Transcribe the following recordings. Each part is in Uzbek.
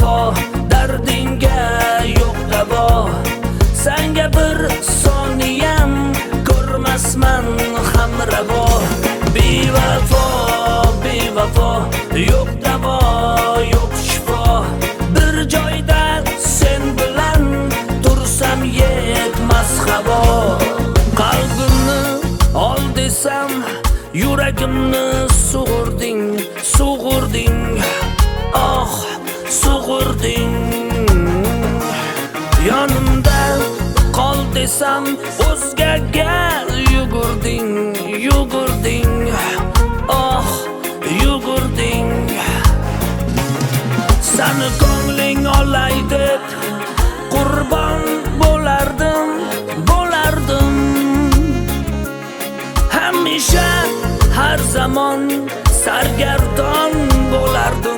vafo dardingga yo'q davo sanga bir soniyam ko'rmasman ham ravo bevafo bevafo yo'q davo yo'q shifo. Bir joyda sen bilan tursam yetmas havo. Qalbimni ol desam yuragimni suv sug'urding yonimda qol desam o'zgaga yugurding yugurding. Oh yugurding. Sani ko'ngling olay deb qurbon bo'lardim bo'lardim. Hamisha har zamon sargardon bo'lardim.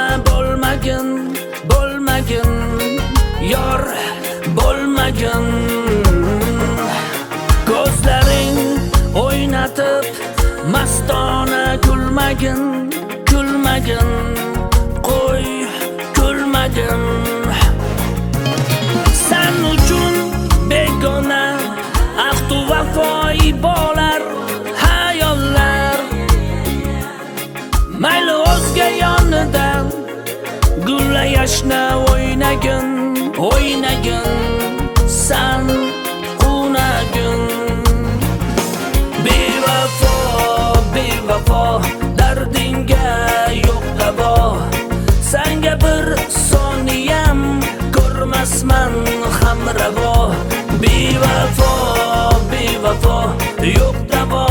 yor bo'lmagin. Ko'zlaring o'ynatib mastona kulmagin kulmagin. Qo'y kulmagin. San uchun begona ahdu vafoi bo'lar hayollar. Mayli o'zga yonidan gulla yashna o'ynagin. O'ynagin san qunagin bevafo bevafo dardingga yo'q davo sanga bir soniyam ko'rmasman ham ravo bevafo bevafo yo'q davo